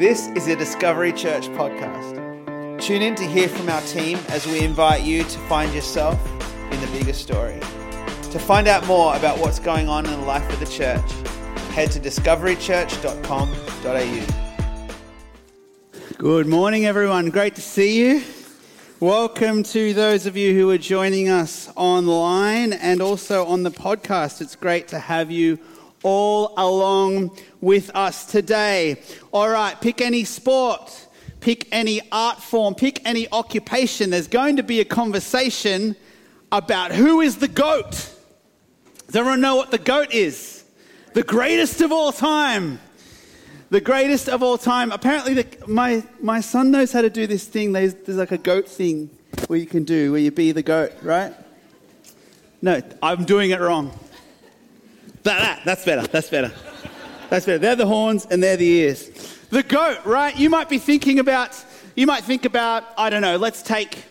This is a Discovery Church podcast. Tune in to hear from our team as we invite you to find yourself in the bigger story. To find out more about what's going on in the life of the church, head to discoverychurch.com.au. Good morning, everyone. Great to see you. Welcome to those of you who are joining us online and also on the podcast. It's great to have you all along with us today. All right, pick any sport, pick any art form, pick any occupation. There's going to be a conversation about who is the goat. Does everyone know what the goat is? The greatest of all time. The greatest of all time. Apparently, the, my, my son knows how to do this thing. There's, there's like a goat thing where you can do, where you be the goat, right? No, I'm doing it wrong. That, that, that's better. That's better. That's better. They're the horns and they're the ears. The goat, right? You might be thinking about, you might think about, I don't know, let's take,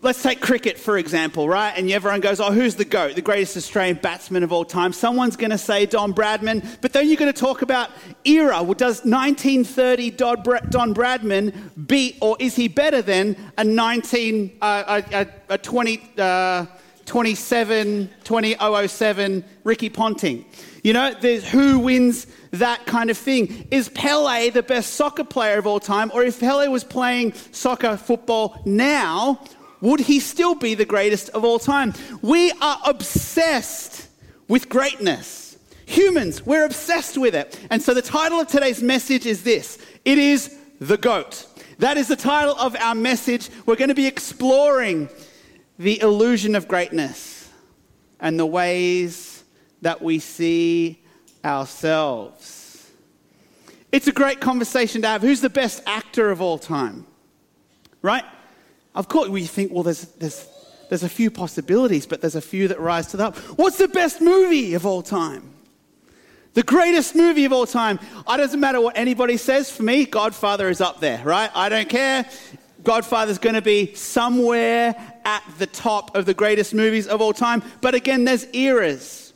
let's take cricket, for example, right? And everyone goes, oh, who's the goat? The greatest Australian batsman of all time. Someone's going to say Don Bradman, but then you're going to talk about era. Does 1930 Don, Bradman beat, or is he better than a 19, uh, a, a, a 20, uh, 27, 2007 Ricky Ponting. You know, there's who wins that kind of thing. Is Pele the best soccer player of all time? Or if Pele was playing soccer, football now, would he still be the greatest of all time? We are obsessed with greatness. Humans, we're obsessed with it. And so the title of today's message is this it is The GOAT. That is the title of our message. We're going to be exploring the illusion of greatness and the ways that we see ourselves. It's a great conversation to have. Who's the best actor of all time? Right? Of course, we think, well, there's, there's, there's a few possibilities, but there's a few that rise to the top. What's the best movie of all time? The greatest movie of all time. It doesn't matter what anybody says. For me, Godfather is up there, right? I don't care. Godfather's going to be somewhere at the top of the greatest movies of all time. But again, there's eras.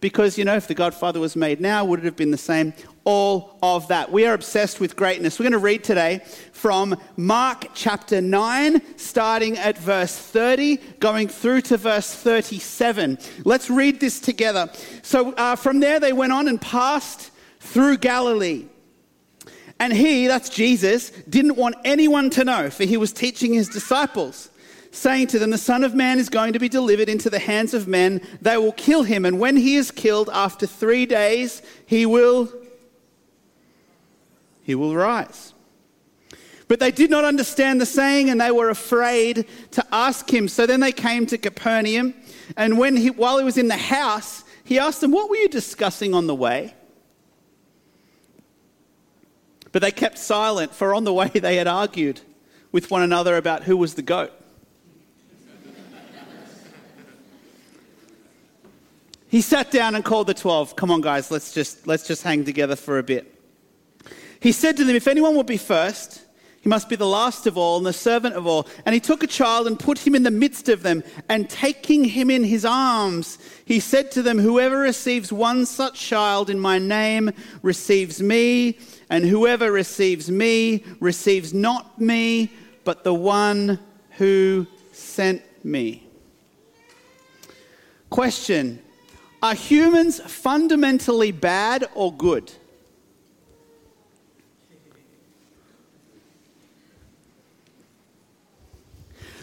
Because, you know, if The Godfather was made now, would it have been the same? All of that. We are obsessed with greatness. We're going to read today from Mark chapter 9, starting at verse 30, going through to verse 37. Let's read this together. So uh, from there, they went on and passed through Galilee. And he, that's Jesus, didn't want anyone to know, for he was teaching his disciples saying to them, The Son of Man is going to be delivered into the hands of men. They will kill him, and when he is killed, after three days, he will. He will rise. But they did not understand the saying, and they were afraid to ask him. So then they came to Capernaum, and when he, while he was in the house, he asked them, What were you discussing on the way? But they kept silent, for on the way they had argued with one another about who was the goat. He sat down and called the 12. Come on, guys, let's just, let's just hang together for a bit. He said to them, If anyone will be first, he must be the last of all and the servant of all. And he took a child and put him in the midst of them. And taking him in his arms, he said to them, Whoever receives one such child in my name receives me. And whoever receives me receives not me, but the one who sent me. Question are humans fundamentally bad or good?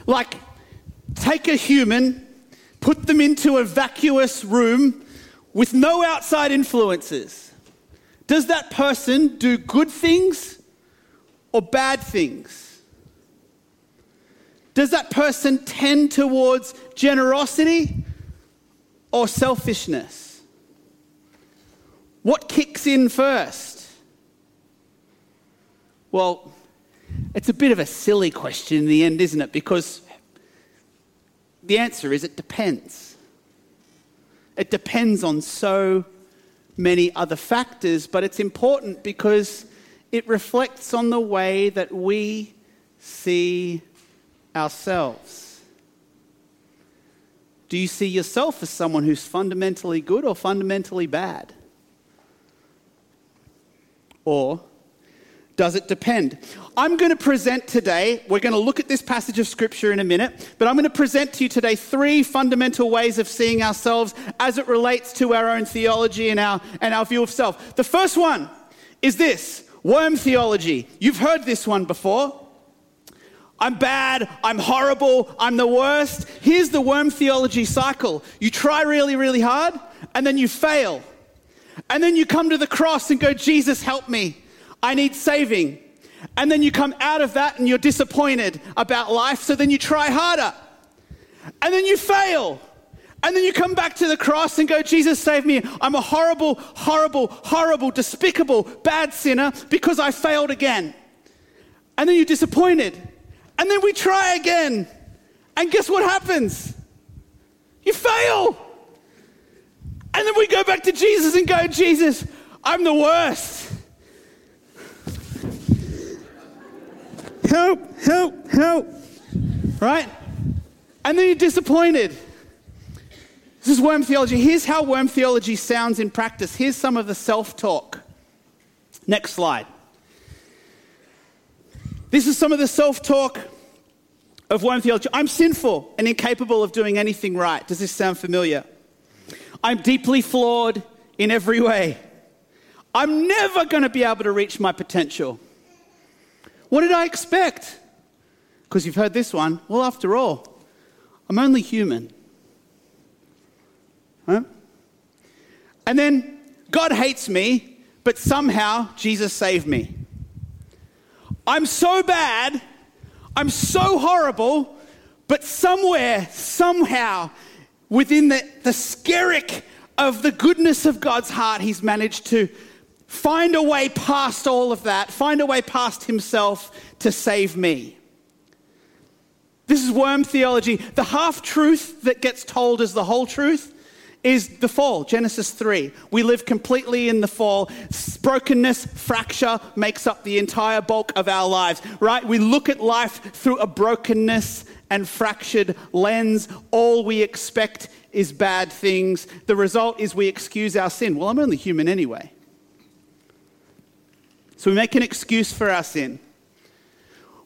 Like, take a human, put them into a vacuous room with no outside influences. Does that person do good things or bad things? Does that person tend towards generosity or selfishness? What kicks in first? Well, it's a bit of a silly question in the end, isn't it? Because the answer is it depends. It depends on so many other factors, but it's important because it reflects on the way that we see ourselves. Do you see yourself as someone who's fundamentally good or fundamentally bad? Or does it depend? I'm going to present today, we're going to look at this passage of scripture in a minute, but I'm going to present to you today three fundamental ways of seeing ourselves as it relates to our own theology and our, and our view of self. The first one is this worm theology. You've heard this one before. I'm bad, I'm horrible, I'm the worst. Here's the worm theology cycle you try really, really hard, and then you fail. And then you come to the cross and go, Jesus, help me. I need saving. And then you come out of that and you're disappointed about life, so then you try harder. And then you fail. And then you come back to the cross and go, Jesus, save me. I'm a horrible, horrible, horrible, despicable, bad sinner because I failed again. And then you're disappointed. And then we try again. And guess what happens? You fail. And then we go back to Jesus and go, Jesus, I'm the worst. Help, help, help. Right? And then you're disappointed. This is worm theology. Here's how worm theology sounds in practice. Here's some of the self talk. Next slide. This is some of the self talk of worm theology. I'm sinful and incapable of doing anything right. Does this sound familiar? I'm deeply flawed in every way. I'm never going to be able to reach my potential. What did I expect? Because you've heard this one. Well, after all, I'm only human. Huh? And then God hates me, but somehow Jesus saved me. I'm so bad, I'm so horrible, but somewhere, somehow, within the, the skerrick of the goodness of God's heart, he's managed to find a way past all of that, find a way past himself to save me. This is worm theology. The half truth that gets told as the whole truth is the fall, Genesis 3. We live completely in the fall. Brokenness, fracture makes up the entire bulk of our lives, right? We look at life through a brokenness and fractured lens. All we expect is bad things. The result is we excuse our sin. Well, I'm only human anyway. So we make an excuse for our sin.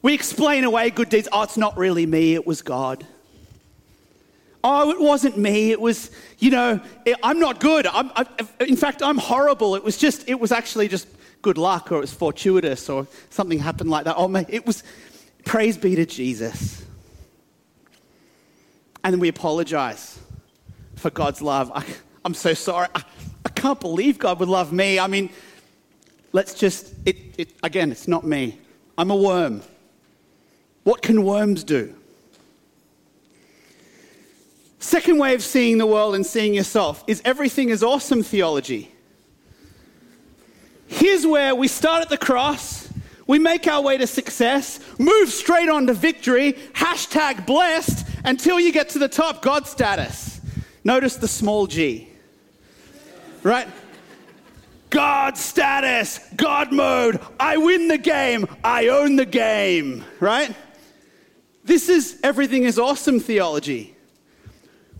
We explain away good deeds. Oh, it's not really me, it was God. Oh, it wasn't me. It was, you know, I'm not good. I'm, I, in fact, I'm horrible. It was just, it was actually just good luck or it was fortuitous or something happened like that. Oh, man, it was, praise be to Jesus. And then we apologize for God's love. I, am so sorry. I, I, can't believe God would love me. I mean, let's just, it, it, again, it's not me. I'm a worm. What can worms do? Second way of seeing the world and seeing yourself is everything is awesome theology. Here's where we start at the cross, we make our way to success, move straight on to victory, hashtag blessed, until you get to the top, God status. Notice the small g, right? God status, God mode, I win the game, I own the game, right? This is everything is awesome theology.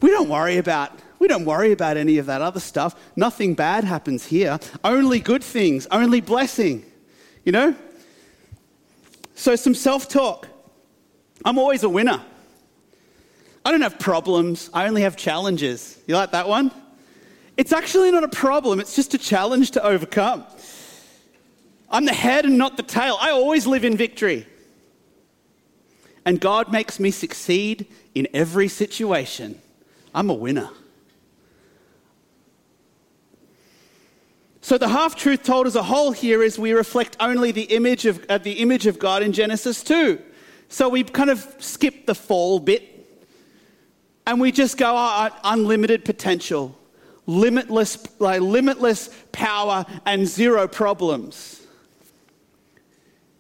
We don't worry about we don't worry about any of that other stuff. Nothing bad happens here. Only good things, only blessing. You know? So some self-talk. I'm always a winner. I don't have problems. I only have challenges. You like that one? It's actually not a problem, it's just a challenge to overcome. I'm the head and not the tail. I always live in victory. And God makes me succeed in every situation. I'm a winner. So the half truth told as a whole here is we reflect only the image of uh, the image of God in Genesis 2. So we kind of skip the fall bit and we just go oh, unlimited potential, limitless like limitless power and zero problems.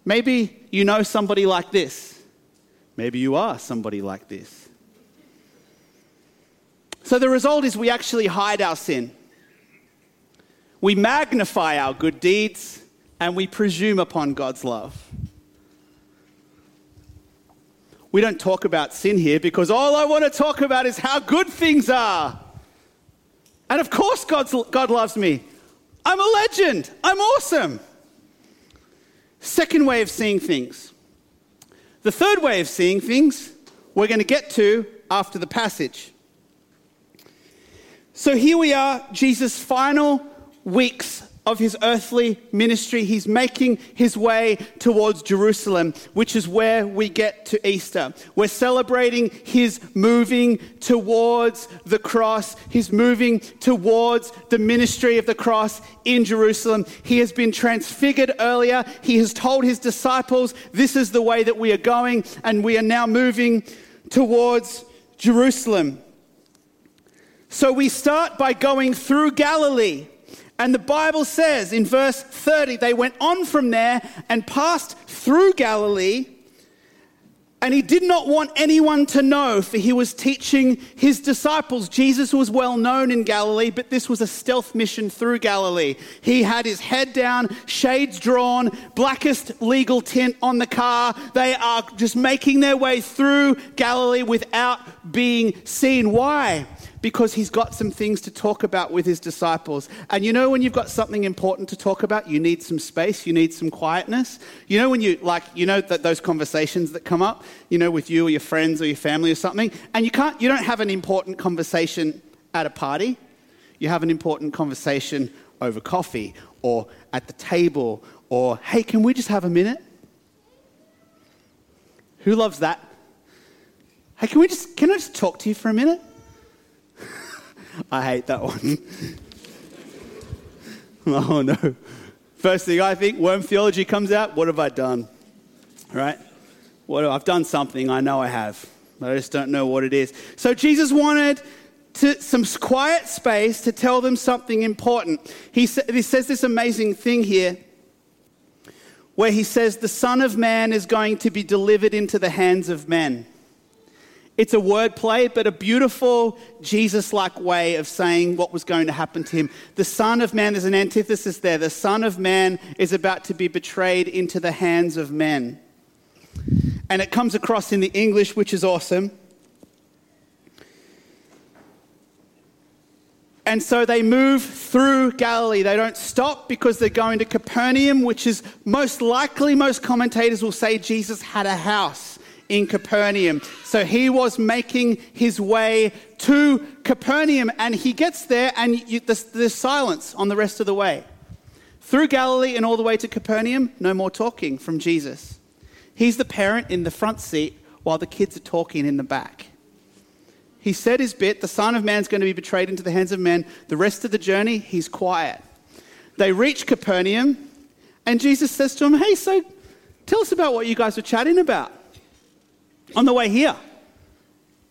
Maybe you know somebody like this. Maybe you are somebody like this. So the result is we actually hide our sin. We magnify our good deeds and we presume upon God's love. We don't talk about sin here because all I want to talk about is how good things are. And of course, God's, God loves me. I'm a legend. I'm awesome. second way of seeing things. The third way of seeing things we're going to get to after the passage. So here we are, Jesus' final weeks of his earthly ministry. He's making his way towards Jerusalem, which is where we get to Easter. We're celebrating his moving towards the cross, his moving towards the ministry of the cross in Jerusalem. He has been transfigured earlier. He has told his disciples, This is the way that we are going, and we are now moving towards Jerusalem. So we start by going through Galilee. And the Bible says in verse 30, they went on from there and passed through Galilee. And he did not want anyone to know, for he was teaching his disciples. Jesus was well known in Galilee, but this was a stealth mission through Galilee. He had his head down, shades drawn, blackest legal tint on the car. They are just making their way through Galilee without being seen. Why? Because he's got some things to talk about with his disciples. And you know, when you've got something important to talk about, you need some space, you need some quietness. You know, when you, like, you know, that those conversations that come up, you know, with you or your friends or your family or something, and you can't, you don't have an important conversation at a party. You have an important conversation over coffee or at the table or, hey, can we just have a minute? Who loves that? Hey, can we just, can I just talk to you for a minute? I hate that one. oh no. First thing I think, worm theology comes out. What have I done? Right? What I've done something. I know I have, I just don't know what it is. So Jesus wanted to, some quiet space to tell them something important. He, sa- he says this amazing thing here, where he says, "The Son of Man is going to be delivered into the hands of men." It's a wordplay, but a beautiful Jesus like way of saying what was going to happen to him. The Son of Man, there's an antithesis there. The Son of Man is about to be betrayed into the hands of men. And it comes across in the English, which is awesome. And so they move through Galilee. They don't stop because they're going to Capernaum, which is most likely, most commentators will say Jesus had a house in Capernaum. So he was making his way to Capernaum, and he gets there, and you, there's, there's silence on the rest of the way. Through Galilee and all the way to Capernaum, no more talking from Jesus. He's the parent in the front seat while the kids are talking in the back. He said his bit, the Son of Man's going to be betrayed into the hands of men. The rest of the journey, he's quiet. They reach Capernaum, and Jesus says to him, Hey, so tell us about what you guys were chatting about on the way here.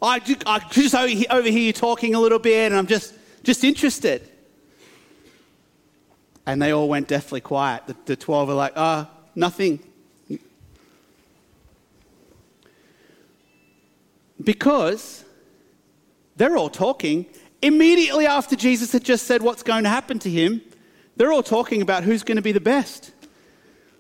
I, I just overhear you talking a little bit, and I'm just, just interested. And they all went deathly quiet. The, the 12 are like, ah, oh, nothing. Because they're all talking. Immediately after Jesus had just said what's going to happen to him, they're all talking about who's going to be the best,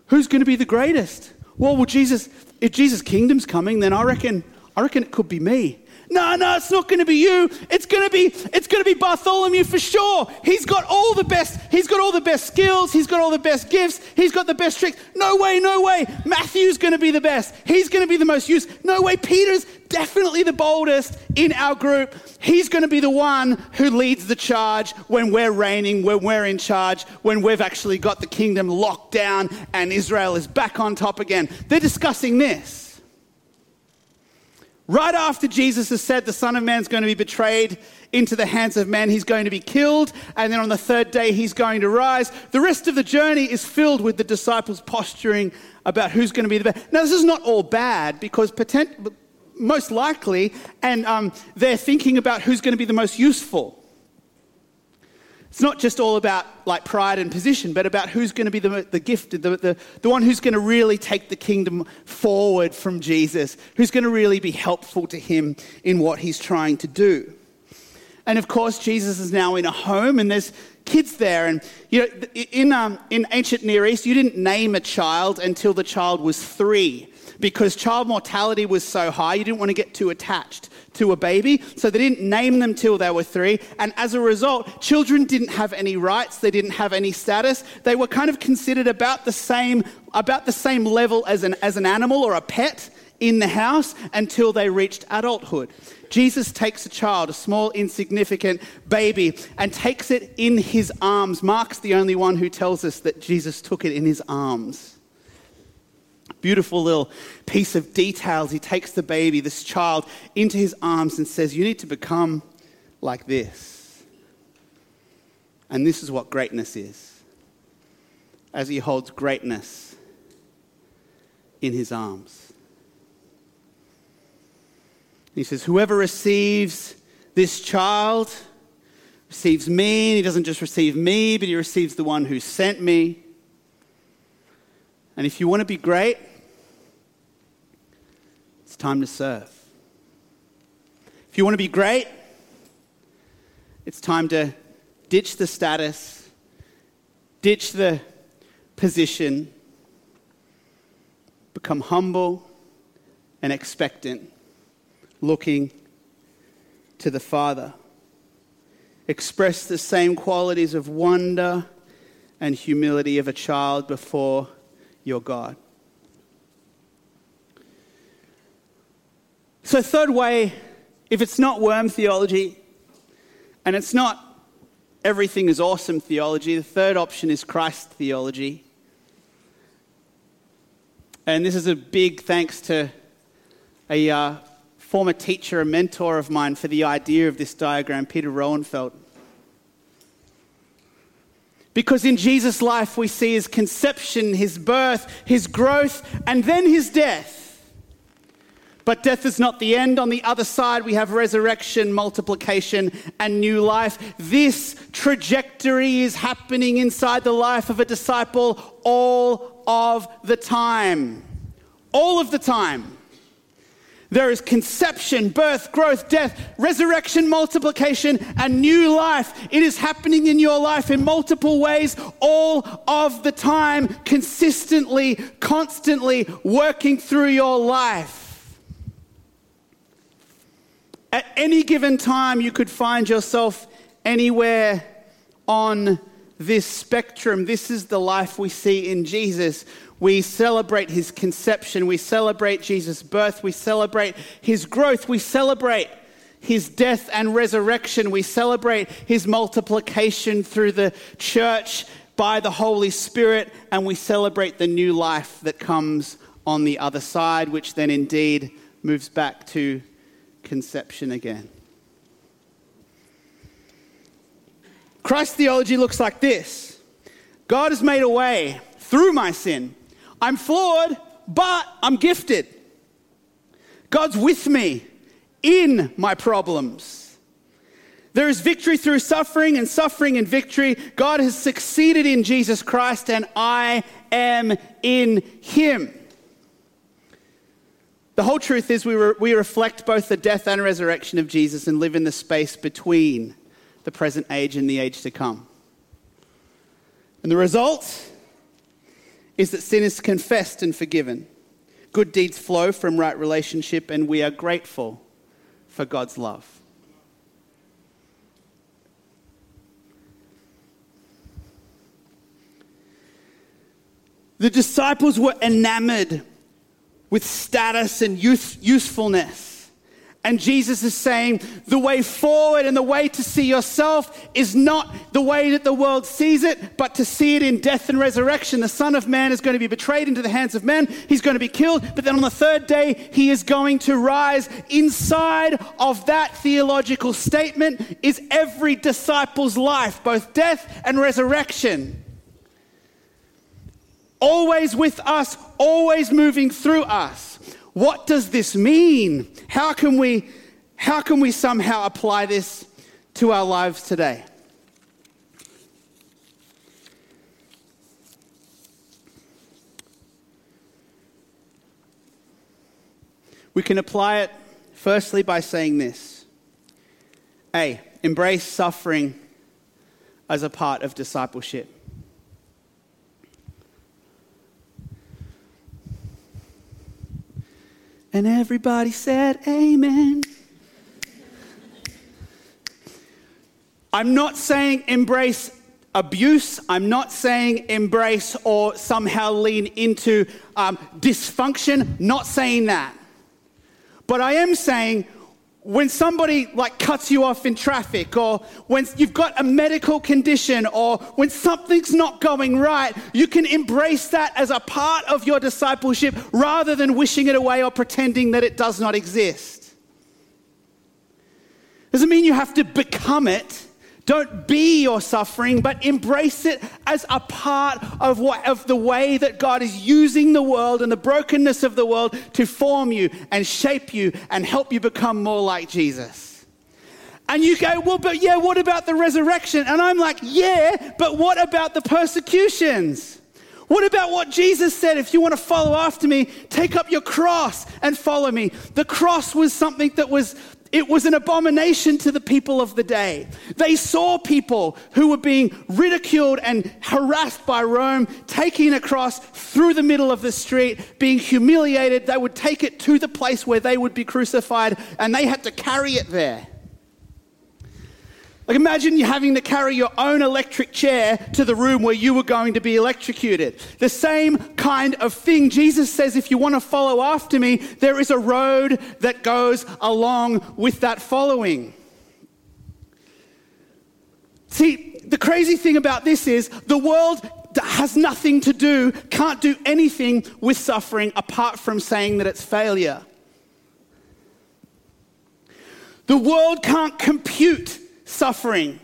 who's going to be the greatest. Well, well, Jesus, if Jesus' kingdom's coming, then I reckon, I reckon it could be me. No, no, it's not going to be you. It's going to be, it's going to be Bartholomew for sure. He's got all the best. He's got all the best skills. He's got all the best gifts. He's got the best tricks. No way, no way. Matthew's going to be the best. He's going to be the most used. No way. Peter's definitely the boldest in our group. He's going to be the one who leads the charge when we're reigning, when we're in charge, when we've actually got the kingdom locked down and Israel is back on top again. They're discussing this. Right after Jesus has said the Son of Man is going to be betrayed into the hands of men, he's going to be killed, and then on the third day he's going to rise. The rest of the journey is filled with the disciples posturing about who's going to be the best. Now, this is not all bad because potent, most likely, and um, they're thinking about who's going to be the most useful. It's not just all about like pride and position, but about who's going to be the, the gifted, the, the, the one who's going to really take the kingdom forward from Jesus, who's going to really be helpful to him in what he's trying to do. And of course, Jesus is now in a home and there's kids there. And you know, in, um, in ancient Near East, you didn't name a child until the child was three because child mortality was so high, you didn't want to get too attached to a baby. So they didn't name them till they were three. And as a result, children didn't have any rights, they didn't have any status. They were kind of considered about the same, about the same level as an, as an animal or a pet in the house until they reached adulthood. Jesus takes a child, a small, insignificant baby, and takes it in his arms. Mark's the only one who tells us that Jesus took it in his arms. Beautiful little piece of details. He takes the baby, this child, into his arms and says, You need to become like this. And this is what greatness is. As he holds greatness in his arms. He says, Whoever receives this child receives me. And he doesn't just receive me, but he receives the one who sent me. And if you want to be great, it's time to serve. If you want to be great, it's time to ditch the status, ditch the position, become humble and expectant looking to the Father. Express the same qualities of wonder and humility of a child before your God. So, third way, if it's not worm theology and it's not everything is awesome theology, the third option is Christ theology. And this is a big thanks to a uh, former teacher, a mentor of mine, for the idea of this diagram, Peter Rowenfeld. Because in Jesus' life, we see his conception, his birth, his growth, and then his death. But death is not the end. On the other side, we have resurrection, multiplication, and new life. This trajectory is happening inside the life of a disciple all of the time. All of the time. There is conception, birth, growth, death, resurrection, multiplication, and new life. It is happening in your life in multiple ways, all of the time, consistently, constantly working through your life. At any given time, you could find yourself anywhere on this spectrum. This is the life we see in Jesus. We celebrate his conception. We celebrate Jesus' birth. We celebrate his growth. We celebrate his death and resurrection. We celebrate his multiplication through the church by the Holy Spirit. And we celebrate the new life that comes on the other side, which then indeed moves back to conception again. Christ theology looks like this God has made a way through my sin I'm flawed, but I'm gifted. God's with me in my problems. There is victory through suffering and suffering and victory. God has succeeded in Jesus Christ, and I am in Him. The whole truth is, we, re- we reflect both the death and resurrection of Jesus and live in the space between the present age and the age to come. And the result is that sin is confessed and forgiven. Good deeds flow from right relationship, and we are grateful for God's love. The disciples were enamored with status and youth, usefulness. And Jesus is saying the way forward and the way to see yourself is not the way that the world sees it, but to see it in death and resurrection. The Son of Man is going to be betrayed into the hands of men. He's going to be killed, but then on the third day, he is going to rise. Inside of that theological statement is every disciple's life, both death and resurrection. Always with us, always moving through us. What does this mean? How can we, how can we somehow apply this to our lives today? We can apply it firstly by saying this A, embrace suffering as a part of discipleship. And everybody said, Amen. I'm not saying embrace abuse. I'm not saying embrace or somehow lean into um, dysfunction. Not saying that. But I am saying when somebody like cuts you off in traffic or when you've got a medical condition or when something's not going right you can embrace that as a part of your discipleship rather than wishing it away or pretending that it does not exist. Doesn't mean you have to become it don't be your suffering, but embrace it as a part of, what, of the way that God is using the world and the brokenness of the world to form you and shape you and help you become more like Jesus. And you go, well, but yeah, what about the resurrection? And I'm like, yeah, but what about the persecutions? What about what Jesus said? If you want to follow after me, take up your cross and follow me. The cross was something that was it was an abomination to the people of the day. They saw people who were being ridiculed and harassed by Rome, taking a cross through the middle of the street, being humiliated. They would take it to the place where they would be crucified, and they had to carry it there. Like imagine you having to carry your own electric chair to the room where you were going to be electrocuted. The same kind of thing. Jesus says, if you want to follow after me, there is a road that goes along with that following. See, the crazy thing about this is the world has nothing to do, can't do anything with suffering apart from saying that it's failure. The world can't compute suffering.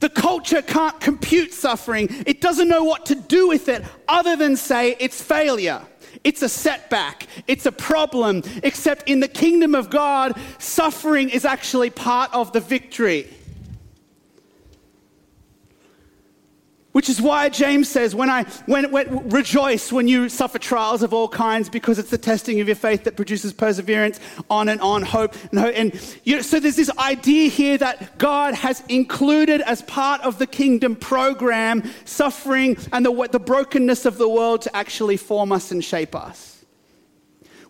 The culture can't compute suffering. It doesn't know what to do with it other than say it's failure. It's a setback. It's a problem. Except in the kingdom of God, suffering is actually part of the victory. Which is why James says, when I when, when, rejoice when you suffer trials of all kinds, because it's the testing of your faith that produces perseverance, on and on, hope and hope. And you know, so there's this idea here that God has included as part of the kingdom program suffering and the, the brokenness of the world to actually form us and shape us.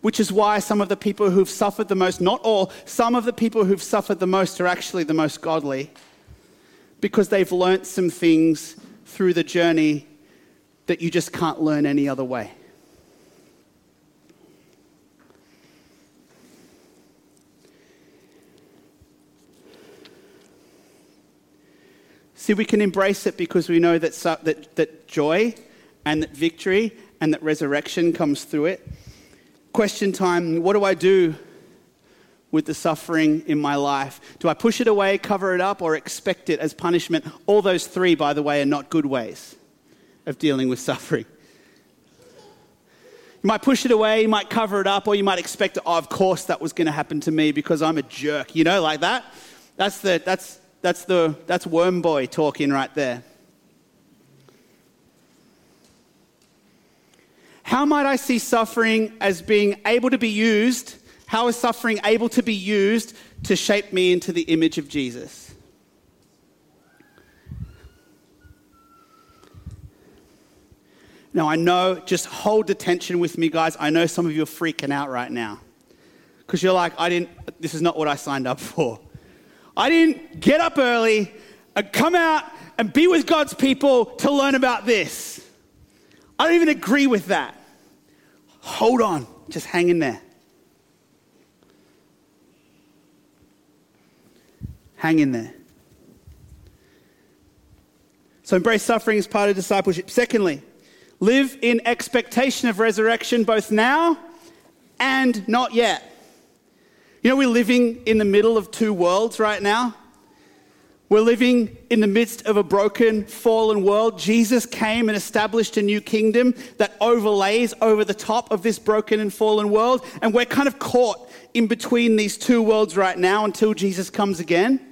Which is why some of the people who've suffered the most, not all, some of the people who've suffered the most are actually the most godly. Because they've learnt some things through the journey that you just can't learn any other way. See, we can embrace it because we know that, that, that joy and that victory and that resurrection comes through it. Question time what do I do with the suffering in my life? Do I push it away, cover it up, or expect it as punishment? All those three, by the way, are not good ways of dealing with suffering. You might push it away, you might cover it up, or you might expect, oh, of course that was going to happen to me because I'm a jerk, you know, like that. That's the that's that's the that's worm boy talking right there. How might I see suffering as being able to be used how is suffering able to be used to shape me into the image of Jesus? Now, I know, just hold the tension with me, guys. I know some of you are freaking out right now because you're like, I didn't, this is not what I signed up for. I didn't get up early and come out and be with God's people to learn about this. I don't even agree with that. Hold on, just hang in there. Hang in there. So embrace suffering as part of discipleship. Secondly, live in expectation of resurrection both now and not yet. You know, we're living in the middle of two worlds right now. We're living in the midst of a broken, fallen world. Jesus came and established a new kingdom that overlays over the top of this broken and fallen world. And we're kind of caught in between these two worlds right now until Jesus comes again.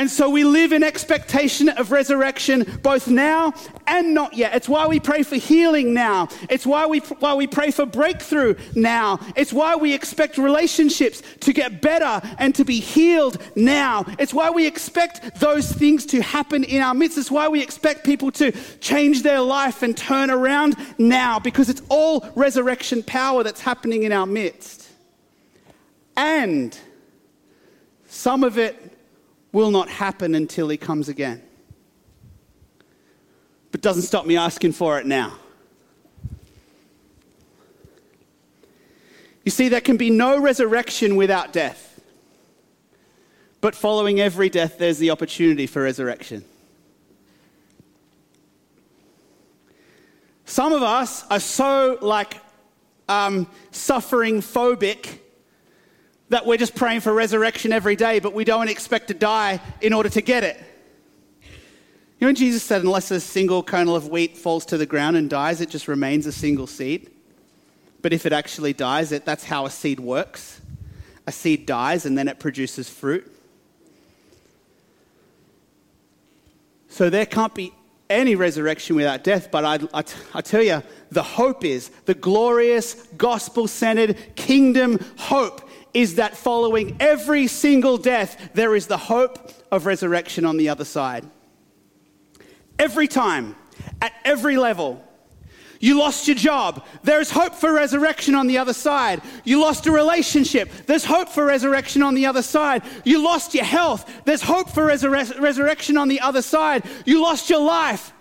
And so we live in expectation of resurrection both now and not yet. It's why we pray for healing now. It's why we, why we pray for breakthrough now. It's why we expect relationships to get better and to be healed now. It's why we expect those things to happen in our midst. It's why we expect people to change their life and turn around now because it's all resurrection power that's happening in our midst. And some of it will not happen until he comes again. But doesn't stop me asking for it now. You see, there can be no resurrection without death. But following every death, there's the opportunity for resurrection. Some of us are so like um, suffering phobic that we're just praying for resurrection every day, but we don't expect to die in order to get it. You know, when Jesus said, unless a single kernel of wheat falls to the ground and dies, it just remains a single seed. But if it actually dies, it, that's how a seed works. A seed dies and then it produces fruit. So there can't be any resurrection without death, but I, tell you, the hope is the glorious, gospel centered kingdom hope is that following every single death, there is the hope of resurrection on the other side. Every time, at every level. You lost your job. There's hope for resurrection on the other side. You lost a relationship. There's hope for resurrection on the other side. You lost your health. There's hope for resur- resurrection on the other side. You lost your life.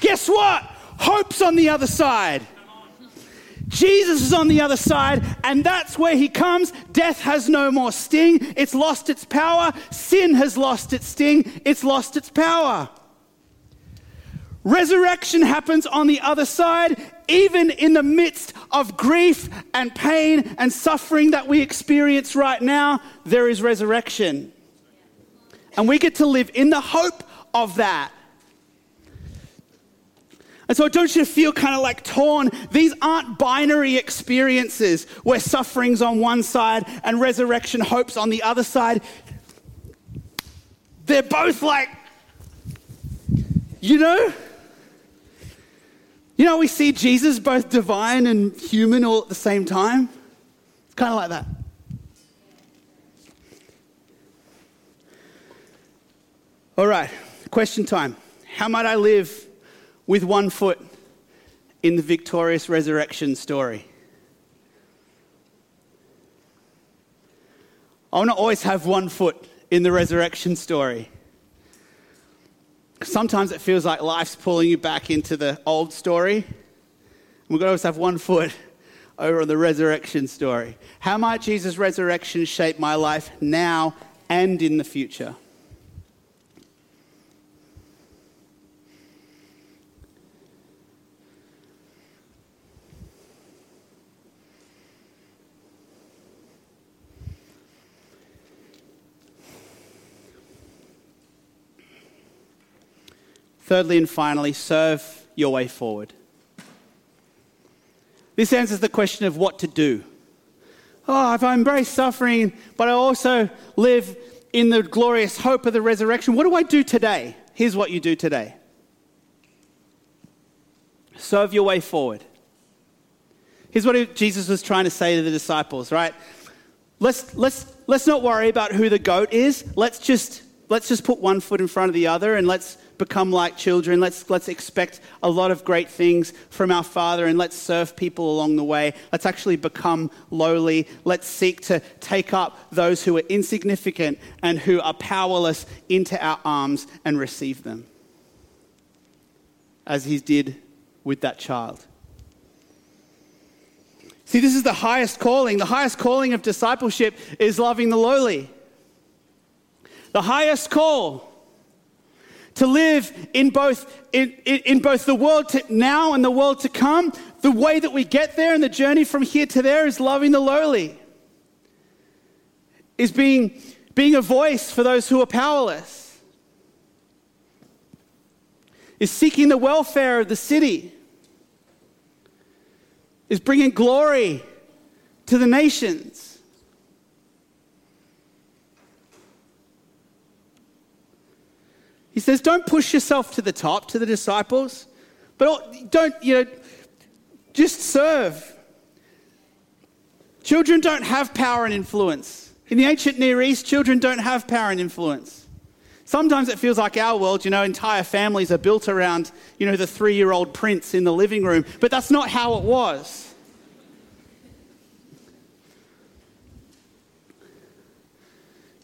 Guess what? Hope's on the other side. Jesus is on the other side, and that's where he comes. Death has no more sting. It's lost its power. Sin has lost its sting. It's lost its power. Resurrection happens on the other side, even in the midst of grief and pain and suffering that we experience right now. There is resurrection. And we get to live in the hope of that. And so don't you feel kind of like torn? These aren't binary experiences where suffering's on one side and resurrection hope's on the other side. They're both like, you know? You know, we see Jesus both divine and human all at the same time. It's kind of like that. All right, question time. How might I live with one foot in the victorious resurrection story. I want to always have one foot in the resurrection story. Sometimes it feels like life's pulling you back into the old story. We've got to always have one foot over on the resurrection story. How might Jesus' resurrection shape my life now and in the future? Thirdly and finally, serve your way forward. This answers the question of what to do. Oh, if I embrace suffering, but I also live in the glorious hope of the resurrection, what do I do today? Here's what you do today serve your way forward. Here's what Jesus was trying to say to the disciples, right? Let's, let's, let's not worry about who the goat is. Let's just, let's just put one foot in front of the other and let's become like children. Let's, let's expect a lot of great things from our Father and let's serve people along the way. Let's actually become lowly. Let's seek to take up those who are insignificant and who are powerless into our arms and receive them, as he did with that child. See, this is the highest calling. The highest calling of discipleship is loving the lowly. The highest call to live in both, in, in both the world now and the world to come. The way that we get there and the journey from here to there is loving the lowly, is being, being a voice for those who are powerless, is seeking the welfare of the city, is bringing glory to the nations. He says, don't push yourself to the top, to the disciples, but don't, you know, just serve. Children don't have power and influence. In the ancient Near East, children don't have power and influence. Sometimes it feels like our world, you know, entire families are built around, you know, the three year old prince in the living room, but that's not how it was.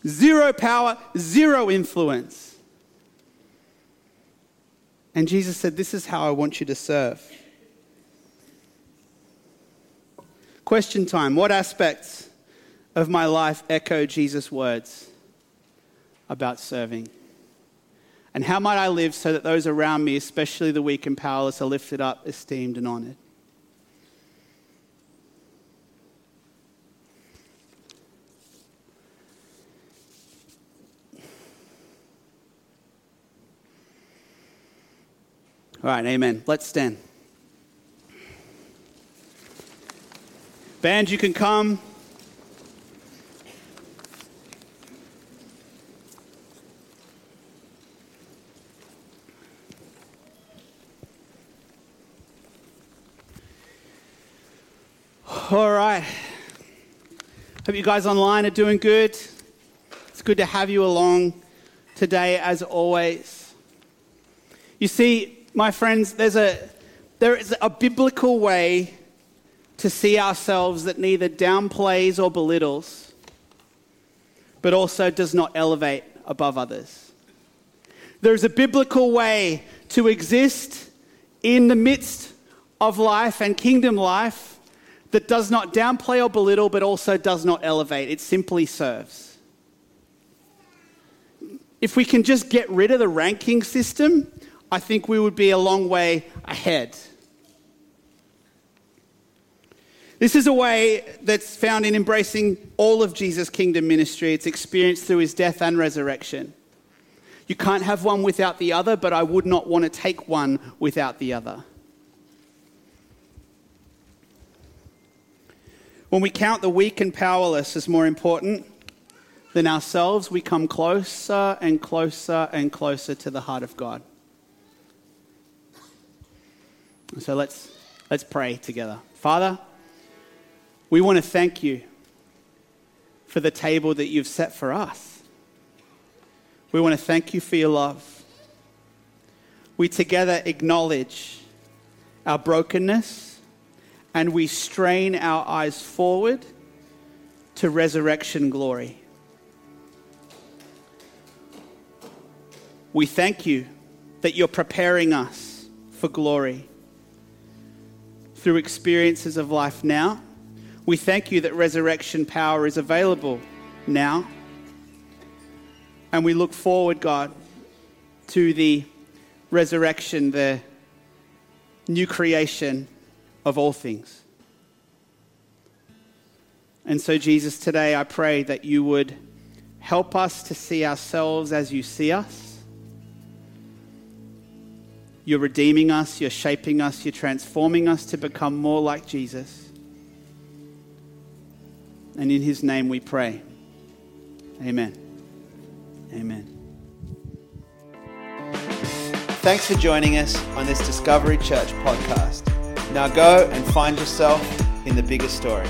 zero power, zero influence. And Jesus said, This is how I want you to serve. Question time What aspects of my life echo Jesus' words about serving? And how might I live so that those around me, especially the weak and powerless, are lifted up, esteemed, and honored? All right, amen. Let's stand. Band, you can come. All right. Hope you guys online are doing good. It's good to have you along today, as always. You see, my friends, there's a, there is a biblical way to see ourselves that neither downplays or belittles, but also does not elevate above others. There's a biblical way to exist in the midst of life and kingdom life that does not downplay or belittle, but also does not elevate. It simply serves. If we can just get rid of the ranking system I think we would be a long way ahead. This is a way that's found in embracing all of Jesus' kingdom ministry. It's experienced through his death and resurrection. You can't have one without the other, but I would not want to take one without the other. When we count the weak and powerless as more important than ourselves, we come closer and closer and closer to the heart of God. So let's, let's pray together. Father, we want to thank you for the table that you've set for us. We want to thank you for your love. We together acknowledge our brokenness and we strain our eyes forward to resurrection glory. We thank you that you're preparing us for glory through experiences of life now. We thank you that resurrection power is available now. And we look forward, God, to the resurrection, the new creation of all things. And so, Jesus, today I pray that you would help us to see ourselves as you see us you're redeeming us, you're shaping us, you're transforming us to become more like Jesus. And in his name we pray. Amen. Amen. Thanks for joining us on this Discovery Church podcast. Now go and find yourself in the bigger story.